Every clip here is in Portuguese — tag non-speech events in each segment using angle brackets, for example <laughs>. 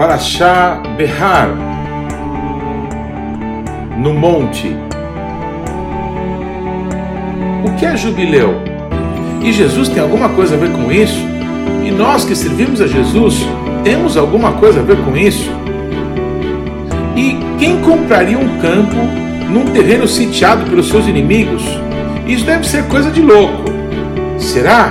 Parashá Behar, no monte. O que é jubileu? E Jesus tem alguma coisa a ver com isso? E nós que servimos a Jesus temos alguma coisa a ver com isso? E quem compraria um campo num terreno sitiado pelos seus inimigos? Isso deve ser coisa de louco. Será?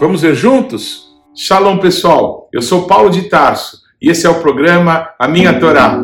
Vamos ver juntos? Shalom, pessoal. Eu sou Paulo de Tarso e esse é o programa A Minha Torá.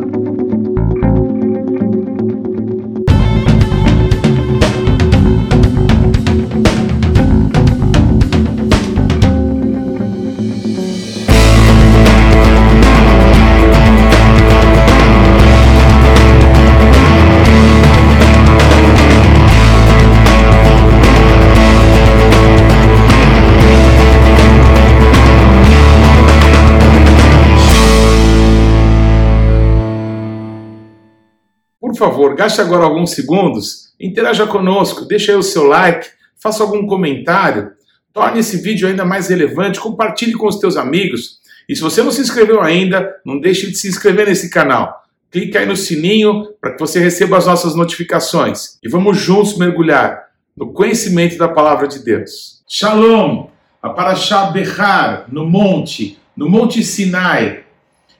Favor, gaste agora alguns segundos, interaja conosco, deixe aí o seu like, faça algum comentário, torne esse vídeo ainda mais relevante, compartilhe com os teus amigos. E se você não se inscreveu ainda, não deixe de se inscrever nesse canal. Clique aí no sininho para que você receba as nossas notificações. E vamos juntos mergulhar no conhecimento da palavra de Deus. Shalom! A Parashá Behar, no monte, no Monte Sinai,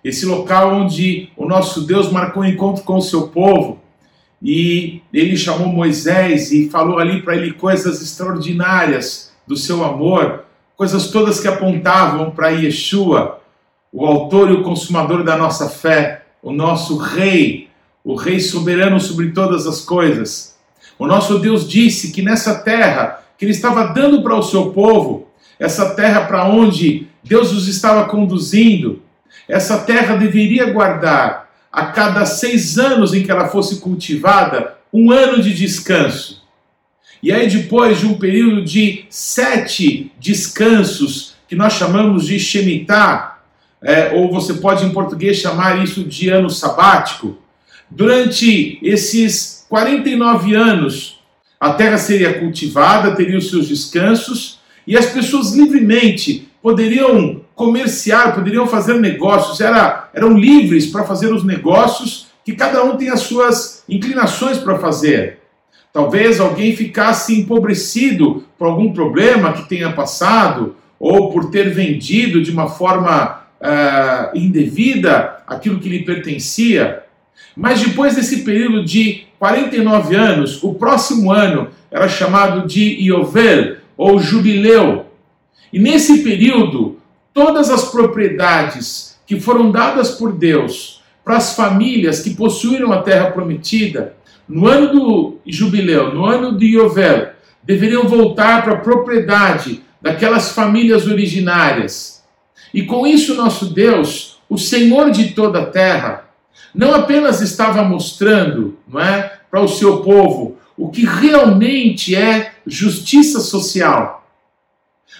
esse local onde o nosso Deus marcou um encontro com o seu povo e ele chamou Moisés e falou ali para ele coisas extraordinárias do seu amor, coisas todas que apontavam para Yeshua, o autor e o consumador da nossa fé, o nosso rei, o rei soberano sobre todas as coisas. O nosso Deus disse que nessa terra que ele estava dando para o seu povo, essa terra para onde Deus os estava conduzindo, essa terra deveria guardar, a cada seis anos em que ela fosse cultivada, um ano de descanso. E aí, depois de um período de sete descansos, que nós chamamos de Shemitah, é, ou você pode em português chamar isso de ano sabático, durante esses 49 anos, a terra seria cultivada, teria os seus descansos, e as pessoas livremente poderiam comerciar, poderiam fazer negócios, era, eram livres para fazer os negócios que cada um tem as suas inclinações para fazer. Talvez alguém ficasse empobrecido por algum problema que tenha passado, ou por ter vendido de uma forma uh, indevida aquilo que lhe pertencia. Mas depois desse período de 49 anos, o próximo ano era chamado de Iovel, ou Jubileu. E nesse período, todas as propriedades que foram dadas por Deus para as famílias que possuíram a terra prometida, no ano do jubileu, no ano de Yovel, deveriam voltar para a propriedade daquelas famílias originárias. E com isso, nosso Deus, o Senhor de toda a terra, não apenas estava mostrando não é, para o seu povo o que realmente é justiça social,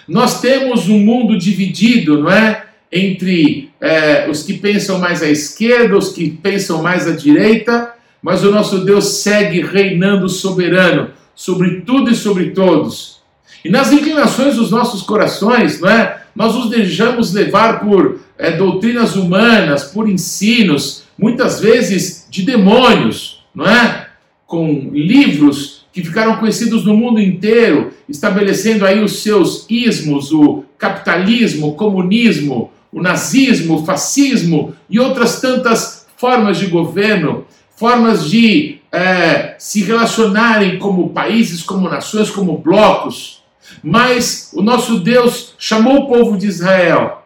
nós temos um mundo dividido, não é? Entre é, os que pensam mais à esquerda, os que pensam mais à direita, mas o nosso Deus segue reinando soberano sobre tudo e sobre todos. E nas inclinações dos nossos corações, não é? Nós nos deixamos levar por é, doutrinas humanas, por ensinos, muitas vezes de demônios, não é? Com livros que ficaram conhecidos no mundo inteiro, estabelecendo aí os seus ismos, o capitalismo, o comunismo, o nazismo, o fascismo e outras tantas formas de governo, formas de é, se relacionarem como países, como nações, como blocos. Mas o nosso Deus chamou o povo de Israel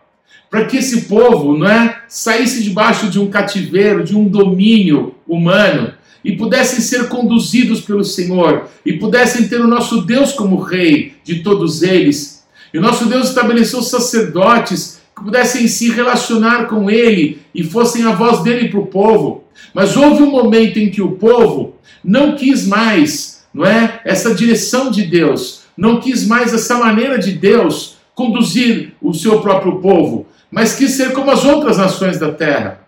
para que esse povo não é, saísse debaixo de um cativeiro, de um domínio humano e pudessem ser conduzidos pelo Senhor e pudessem ter o nosso Deus como rei de todos eles. E o nosso Deus estabeleceu sacerdotes que pudessem se relacionar com ele e fossem a voz dele para o povo. Mas houve um momento em que o povo não quis mais, não é, essa direção de Deus, não quis mais essa maneira de Deus conduzir o seu próprio povo, mas quis ser como as outras nações da terra.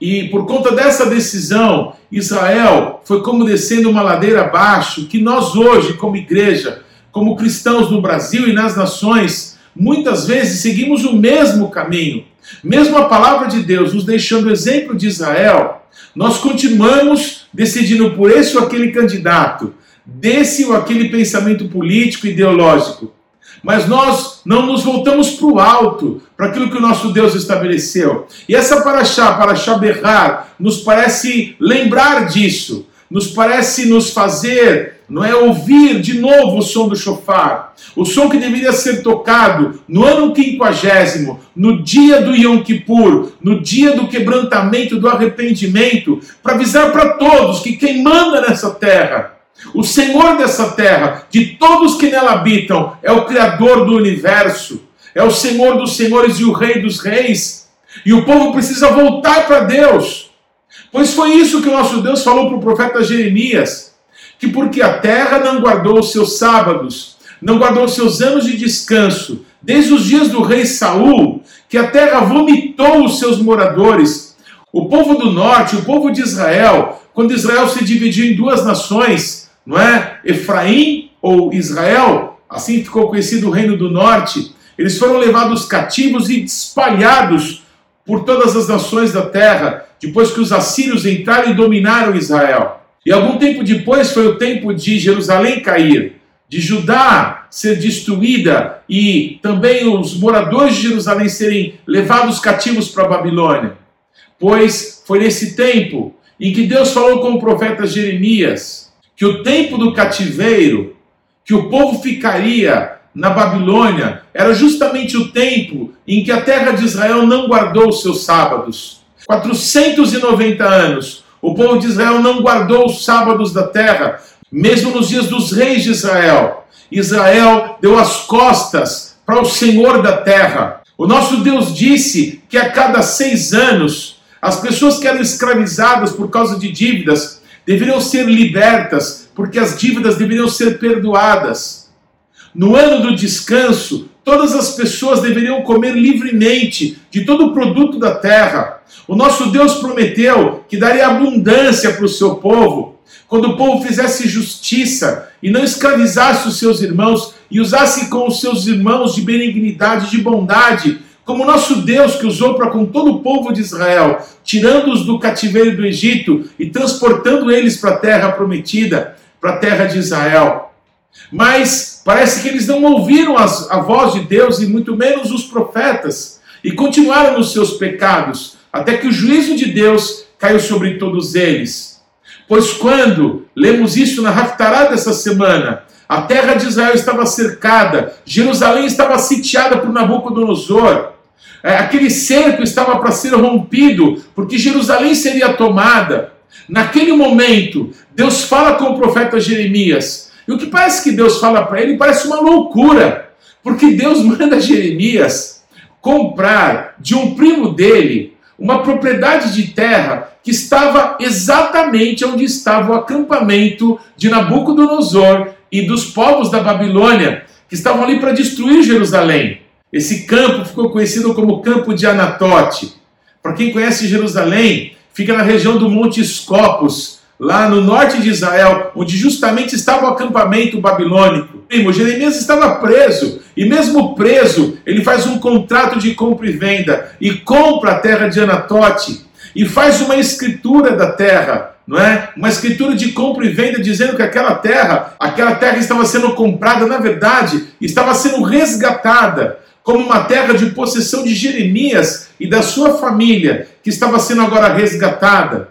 E por conta dessa decisão, Israel foi como descendo uma ladeira abaixo, que nós hoje, como igreja, como cristãos no Brasil e nas nações, muitas vezes seguimos o mesmo caminho. mesmo a palavra de Deus nos deixando o exemplo de Israel, nós continuamos decidindo por esse ou aquele candidato, desse ou aquele pensamento político, ideológico. Mas nós não nos voltamos para o alto, para aquilo que o nosso Deus estabeleceu. E essa paraxá, paraxá berrar, nos parece lembrar disso, nos parece nos fazer não é ouvir de novo o som do chofar, o som que deveria ser tocado no ano quinquagésimo, no dia do Yom Kippur, no dia do quebrantamento, do arrependimento, para avisar para todos que quem manda nessa terra, o Senhor dessa terra, de todos que nela habitam, é o Criador do universo, é o Senhor dos senhores e o Rei dos reis, e o povo precisa voltar para Deus. Pois foi isso que o nosso Deus falou para o profeta Jeremias que porque a terra não guardou os seus sábados, não guardou os seus anos de descanso, desde os dias do rei Saul, que a terra vomitou os seus moradores. O povo do norte, o povo de Israel, quando Israel se dividiu em duas nações, não é? Efraim ou Israel, assim ficou conhecido o reino do norte, eles foram levados cativos e espalhados por todas as nações da terra, depois que os assírios entraram e dominaram Israel. E algum tempo depois foi o tempo de Jerusalém cair, de Judá ser destruída e também os moradores de Jerusalém serem levados cativos para a Babilônia. Pois foi nesse tempo em que Deus falou com o profeta Jeremias que o tempo do cativeiro, que o povo ficaria na Babilônia, era justamente o tempo em que a terra de Israel não guardou os seus sábados. 490 anos o povo de Israel não guardou os sábados da terra, mesmo nos dias dos reis de Israel. Israel deu as costas para o Senhor da terra. O nosso Deus disse que a cada seis anos, as pessoas que eram escravizadas por causa de dívidas deveriam ser libertas, porque as dívidas deveriam ser perdoadas. No ano do descanso, todas as pessoas deveriam comer livremente de todo o produto da terra. O nosso Deus prometeu que daria abundância para o seu povo, quando o povo fizesse justiça e não escravizasse os seus irmãos e usasse com os seus irmãos de benignidade, de bondade, como nosso Deus que usou para com todo o povo de Israel, tirando-os do cativeiro do Egito e transportando eles para a terra prometida, para a terra de Israel. Mas parece que eles não ouviram as, a voz de Deus e muito menos os profetas e continuaram nos seus pecados, até que o juízo de Deus caiu sobre todos eles. Pois quando lemos isso na Haftarah dessa semana, a terra de Israel estava cercada, Jerusalém estava sitiada por Nabucodonosor, é, aquele cerco estava para ser rompido, porque Jerusalém seria tomada. Naquele momento, Deus fala com o profeta Jeremias e o que parece que Deus fala para ele parece uma loucura, porque Deus <laughs> manda Jeremias comprar de um primo dele uma propriedade de terra que estava exatamente onde estava o acampamento de Nabucodonosor e dos povos da Babilônia, que estavam ali para destruir Jerusalém. Esse campo ficou conhecido como Campo de Anatote. Para quem conhece Jerusalém, fica na região do Monte Escopos, lá no norte de Israel, onde justamente estava o acampamento babilônico. Jeremias estava preso, e mesmo preso, ele faz um contrato de compra e venda e compra a terra de Anatote e faz uma escritura da terra, não é? Uma escritura de compra e venda dizendo que aquela terra, aquela terra estava sendo comprada, na verdade, estava sendo resgatada como uma terra de possessão de Jeremias e da sua família, que estava sendo agora resgatada.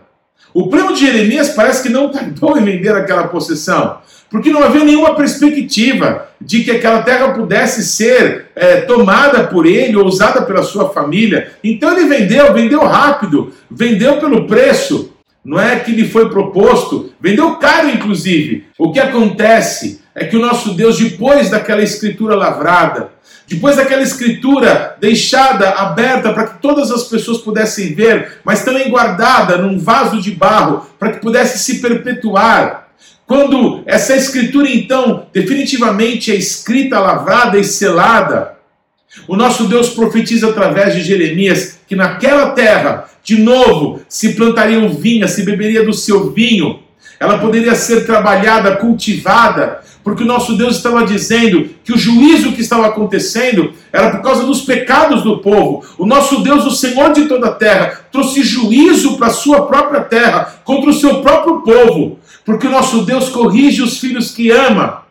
O primo de Jeremias parece que não tardou em vender aquela possessão, porque não havia nenhuma perspectiva de que aquela terra pudesse ser é, tomada por ele ou usada pela sua família. Então ele vendeu, vendeu rápido, vendeu pelo preço, não é que lhe foi proposto, vendeu caro inclusive. O que acontece é que o nosso Deus, depois daquela escritura lavrada, depois daquela escritura deixada aberta para que todas as pessoas pudessem ver, mas também guardada num vaso de barro para que pudesse se perpetuar. Quando essa escritura então definitivamente é escrita, lavrada e selada, o nosso Deus profetiza através de Jeremias que naquela terra, de novo, se plantaria vinha, se beberia do seu vinho, ela poderia ser trabalhada, cultivada, porque o nosso Deus estava dizendo que o juízo que estava acontecendo era por causa dos pecados do povo. O nosso Deus, o Senhor de toda a terra, trouxe juízo para a sua própria terra, contra o seu próprio povo, porque o nosso Deus corrige os filhos que ama.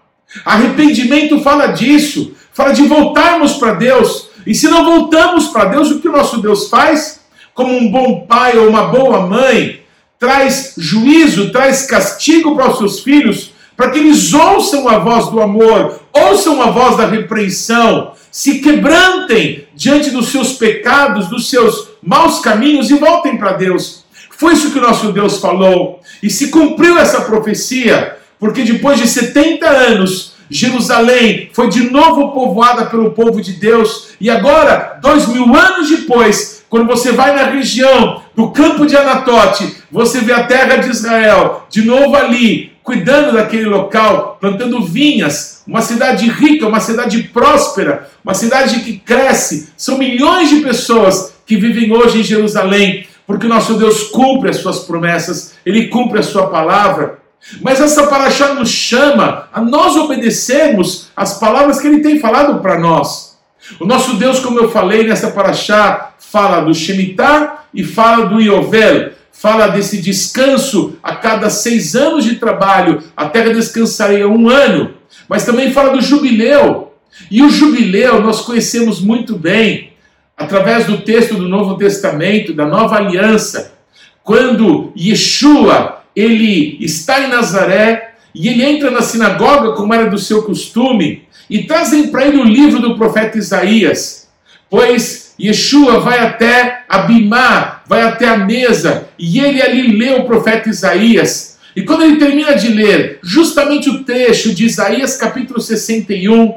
Arrependimento fala disso, fala de voltarmos para Deus. E se não voltamos para Deus, o que o nosso Deus faz? Como um bom pai ou uma boa mãe, traz juízo, traz castigo para os seus filhos, para que eles ouçam a voz do amor, ouçam a voz da repreensão, se quebrantem diante dos seus pecados, dos seus maus caminhos e voltem para Deus. Foi isso que o nosso Deus falou. E se cumpriu essa profecia, porque depois de 70 anos, Jerusalém foi de novo povoada pelo povo de Deus, e agora, dois mil anos depois, quando você vai na região do campo de Anatote, você vê a terra de Israel, de novo ali, cuidando daquele local, plantando vinhas, uma cidade rica, uma cidade próspera, uma cidade que cresce. São milhões de pessoas que vivem hoje em Jerusalém, porque o nosso Deus cumpre as suas promessas, ele cumpre a sua palavra. Mas essa paraxá nos chama a nós obedecermos as palavras que ele tem falado para nós. O nosso Deus, como eu falei nessa paraxá, fala do Shemitah e fala do Yovel. Fala desse descanso a cada seis anos de trabalho, a terra descansaria um ano. Mas também fala do jubileu. E o jubileu nós conhecemos muito bem através do texto do Novo Testamento, da Nova Aliança, quando Yeshua ele está em Nazaré e ele entra na sinagoga, como era do seu costume, e trazem para ele o livro do profeta Isaías, pois Yeshua vai até Abimá, vai até a mesa, e ele ali lê o profeta Isaías. E quando ele termina de ler justamente o trecho de Isaías capítulo 61,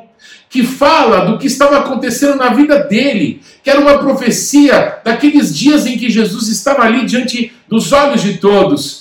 que fala do que estava acontecendo na vida dele, que era uma profecia daqueles dias em que Jesus estava ali diante dos olhos de todos.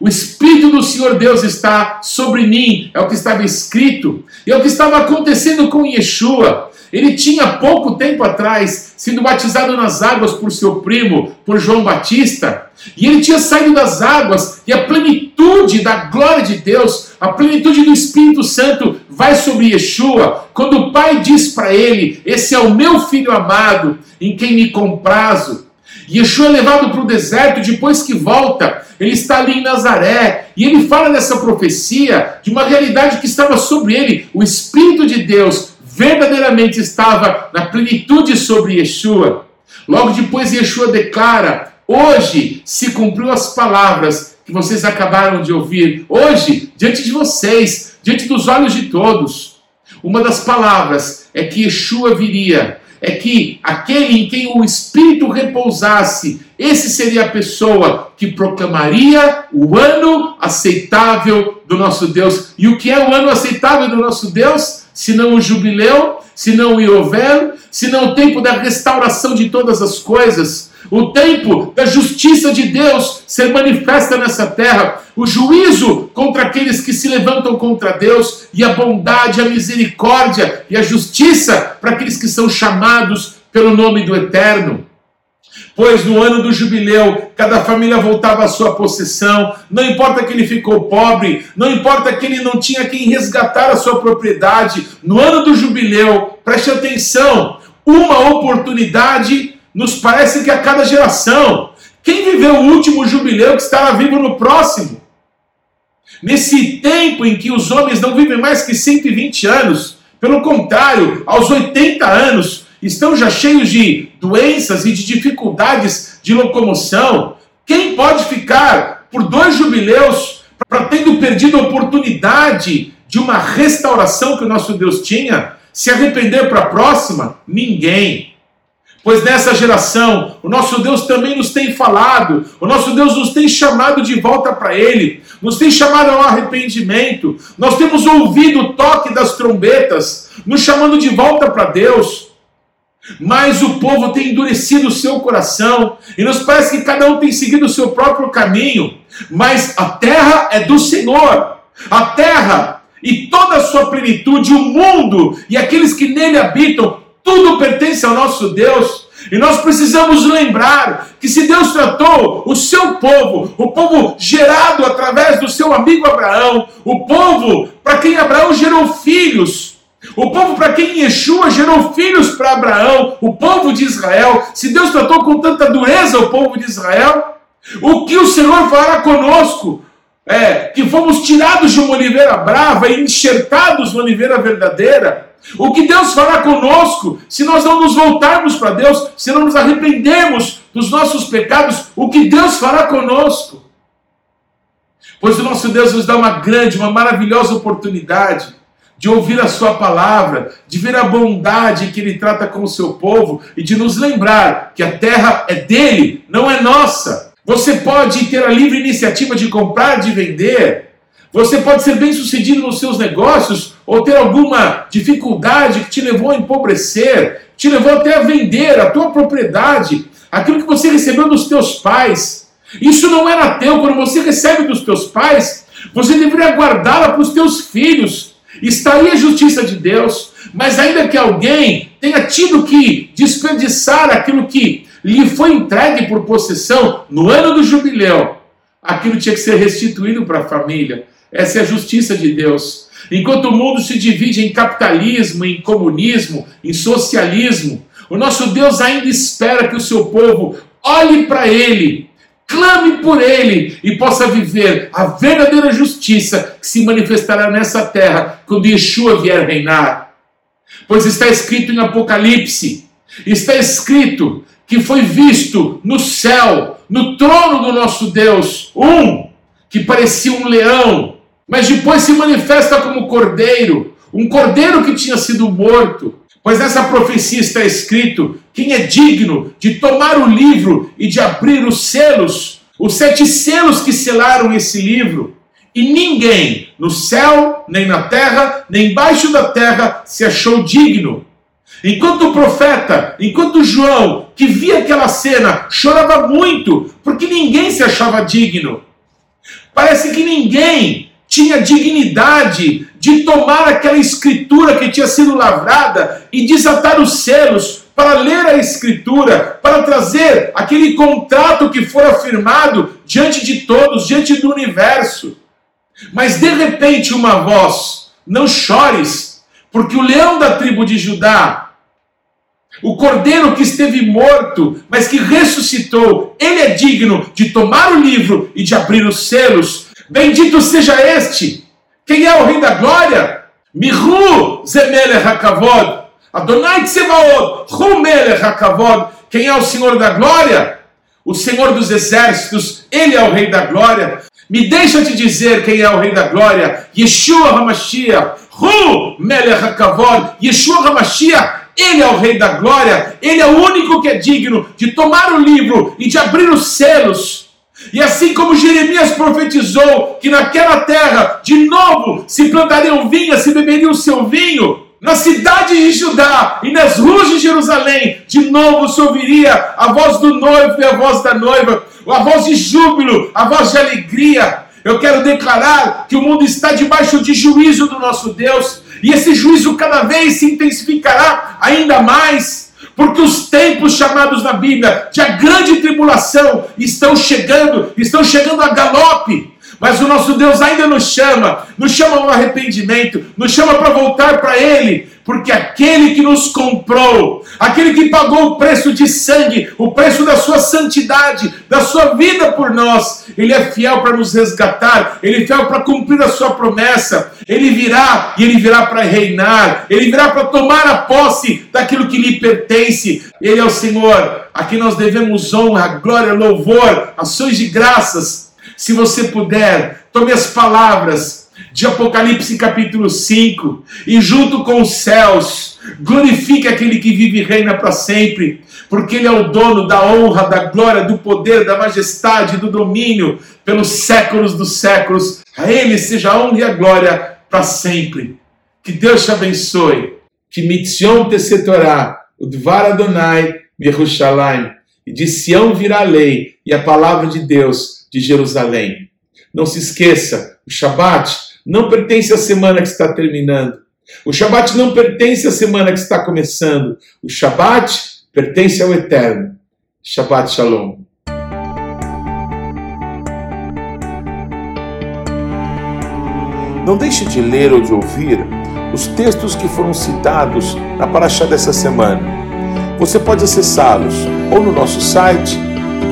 O Espírito do Senhor Deus está sobre mim, é o que estava escrito, e é o que estava acontecendo com Yeshua. Ele tinha pouco tempo atrás sido batizado nas águas por seu primo, por João Batista, e ele tinha saído das águas, e a plenitude da glória de Deus, a plenitude do Espírito Santo vai sobre Yeshua, quando o Pai diz para ele: Esse é o meu filho amado, em quem me comprazo. Yeshua é levado para o deserto, depois que volta, ele está ali em Nazaré, e ele fala dessa profecia, de uma realidade que estava sobre ele. O Espírito de Deus verdadeiramente estava na plenitude sobre Yeshua. Logo depois, Yeshua declara: Hoje se cumpriu as palavras que vocês acabaram de ouvir. Hoje, diante de vocês, diante dos olhos de todos. Uma das palavras é que Yeshua viria é que aquele em quem o Espírito repousasse, esse seria a pessoa que proclamaria o ano aceitável do nosso Deus. E o que é o ano aceitável do nosso Deus? Se não o jubileu, se não o Iovel, se não o tempo da restauração de todas as coisas o tempo da justiça de Deus ser manifesta nessa terra, o juízo contra aqueles que se levantam contra Deus, e a bondade, a misericórdia e a justiça para aqueles que são chamados pelo nome do Eterno. Pois no ano do jubileu, cada família voltava à sua possessão, não importa que ele ficou pobre, não importa que ele não tinha quem resgatar a sua propriedade, no ano do jubileu, preste atenção, uma oportunidade nos parece que a cada geração. Quem viveu o último jubileu que estará vivo no próximo? Nesse tempo em que os homens não vivem mais que 120 anos, pelo contrário, aos 80 anos, estão já cheios de doenças e de dificuldades de locomoção. Quem pode ficar por dois jubileus para tendo perdido a oportunidade de uma restauração que o nosso Deus tinha, se arrepender para a próxima? Ninguém. Pois nessa geração, o nosso Deus também nos tem falado, o nosso Deus nos tem chamado de volta para Ele, nos tem chamado ao arrependimento, nós temos ouvido o toque das trombetas, nos chamando de volta para Deus. Mas o povo tem endurecido o seu coração, e nos parece que cada um tem seguido o seu próprio caminho, mas a terra é do Senhor, a terra e toda a sua plenitude, o mundo e aqueles que nele habitam tudo pertence ao nosso Deus. E nós precisamos lembrar que se Deus tratou o seu povo, o povo gerado através do seu amigo Abraão, o povo para quem Abraão gerou filhos, o povo para quem Yeshua gerou filhos para Abraão, o povo de Israel, se Deus tratou com tanta dureza o povo de Israel, o que o Senhor fará conosco? É, que fomos tirados de uma oliveira brava e enxertados na oliveira verdadeira. O que Deus fará conosco se nós não nos voltarmos para Deus, se não nos arrependermos dos nossos pecados? O que Deus fará conosco? Pois o nosso Deus nos dá uma grande, uma maravilhosa oportunidade de ouvir a Sua palavra, de ver a bondade que Ele trata com o seu povo e de nos lembrar que a terra é dele, não é nossa. Você pode ter a livre iniciativa de comprar, de vender. Você pode ser bem sucedido nos seus negócios ou ter alguma dificuldade que te levou a empobrecer, te levou até a vender a tua propriedade, aquilo que você recebeu dos teus pais. Isso não era teu. Quando você recebe dos teus pais, você deveria guardá-la para os teus filhos. Está aí a justiça de Deus. Mas ainda que alguém tenha tido que desperdiçar aquilo que lhe foi entregue por possessão no ano do jubileu, aquilo tinha que ser restituído para a família. Essa é a justiça de Deus. Enquanto o mundo se divide em capitalismo, em comunismo, em socialismo, o nosso Deus ainda espera que o seu povo olhe para ele, clame por ele e possa viver a verdadeira justiça que se manifestará nessa terra quando Yeshua vier reinar. Pois está escrito em Apocalipse, está escrito que foi visto no céu, no trono do nosso Deus, um que parecia um leão, mas depois se manifesta como cordeiro, um cordeiro que tinha sido morto. Pois nessa profecia está escrito: quem é digno de tomar o livro e de abrir os selos, os sete selos que selaram esse livro. E ninguém no céu, nem na terra, nem embaixo da terra se achou digno. Enquanto o profeta, enquanto João, que via aquela cena, chorava muito, porque ninguém se achava digno. Parece que ninguém tinha dignidade de tomar aquela escritura que tinha sido lavrada e desatar os selos para ler a escritura, para trazer aquele contrato que fora firmado diante de todos, diante do universo. Mas de repente uma voz, não chores, porque o leão da tribo de Judá o cordeiro que esteve morto, mas que ressuscitou, ele é digno de tomar o livro e de abrir os selos. Bendito seja este! Quem é o Rei da Glória? Mihu Zemelech Hakavod. Adonai Tsebaod, Rumelech Hakavod. Quem é o Senhor da Glória? O Senhor dos Exércitos, Ele é o Rei da Glória. Me deixa te dizer quem é o Rei da Glória. Yeshua HaMashiach, Hu Melech HaKavod. Yeshua HaMashiach ele é o Rei da Glória, Ele é o único que é digno de tomar o livro e de abrir os selos. E assim como Jeremias profetizou que naquela terra de novo se plantariam vinhas, se beberiam o seu vinho, na cidade de Judá e nas ruas de Jerusalém, de novo se ouviria a voz do noivo e a voz da noiva, a voz de júbilo, a voz de alegria. Eu quero declarar que o mundo está debaixo de juízo do nosso Deus, e esse juízo cada vez se intensificará ainda mais, porque os tempos chamados na Bíblia de a grande tribulação estão chegando, estão chegando a galope. Mas o nosso Deus ainda nos chama, nos chama ao arrependimento, nos chama para voltar para Ele, porque aquele que nos comprou, aquele que pagou o preço de sangue, o preço da sua santidade, da sua vida por nós, ele é fiel para nos resgatar, ele é fiel para cumprir a sua promessa. Ele virá e ele virá para reinar, ele virá para tomar a posse daquilo que lhe pertence. Ele é o Senhor, a quem nós devemos honra, glória, louvor, ações de graças. Se você puder, tome as palavras de Apocalipse capítulo 5, e junto com os céus, glorifique aquele que vive e reina para sempre, porque ele é o dono da honra, da glória, do poder, da majestade, do domínio pelos séculos dos séculos. A ele seja a honra e a glória para sempre. Que Deus te abençoe. Que mitzion te setorá, o dvar Adonai, Yerushalayim. E de Sião virá a lei e a palavra de Deus de Jerusalém. Não se esqueça, o Shabat não pertence à semana que está terminando. O Shabat não pertence à semana que está começando. O Shabat pertence ao Eterno. Shabbat Shalom. Não deixe de ler ou de ouvir os textos que foram citados na Paraxá dessa semana. Você pode acessá-los ou no nosso site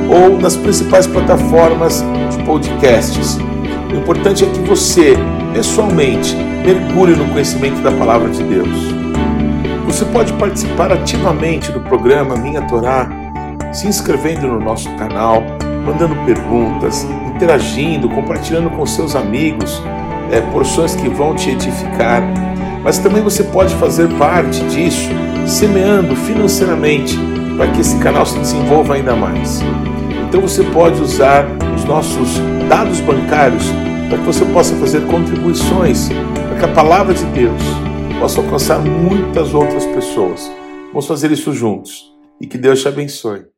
ou nas principais plataformas de podcasts. O importante é que você, pessoalmente, mergulhe no conhecimento da palavra de Deus. Você pode participar ativamente do programa Minha Torá, se inscrevendo no nosso canal, mandando perguntas, interagindo, compartilhando com seus amigos é, porções que vão te edificar. Mas também você pode fazer parte disso, semeando financeiramente para que esse canal se desenvolva ainda mais. Então você pode usar os nossos dados bancários para que você possa fazer contribuições para que a palavra de Deus possa alcançar muitas outras pessoas. Vamos fazer isso juntos e que Deus te abençoe.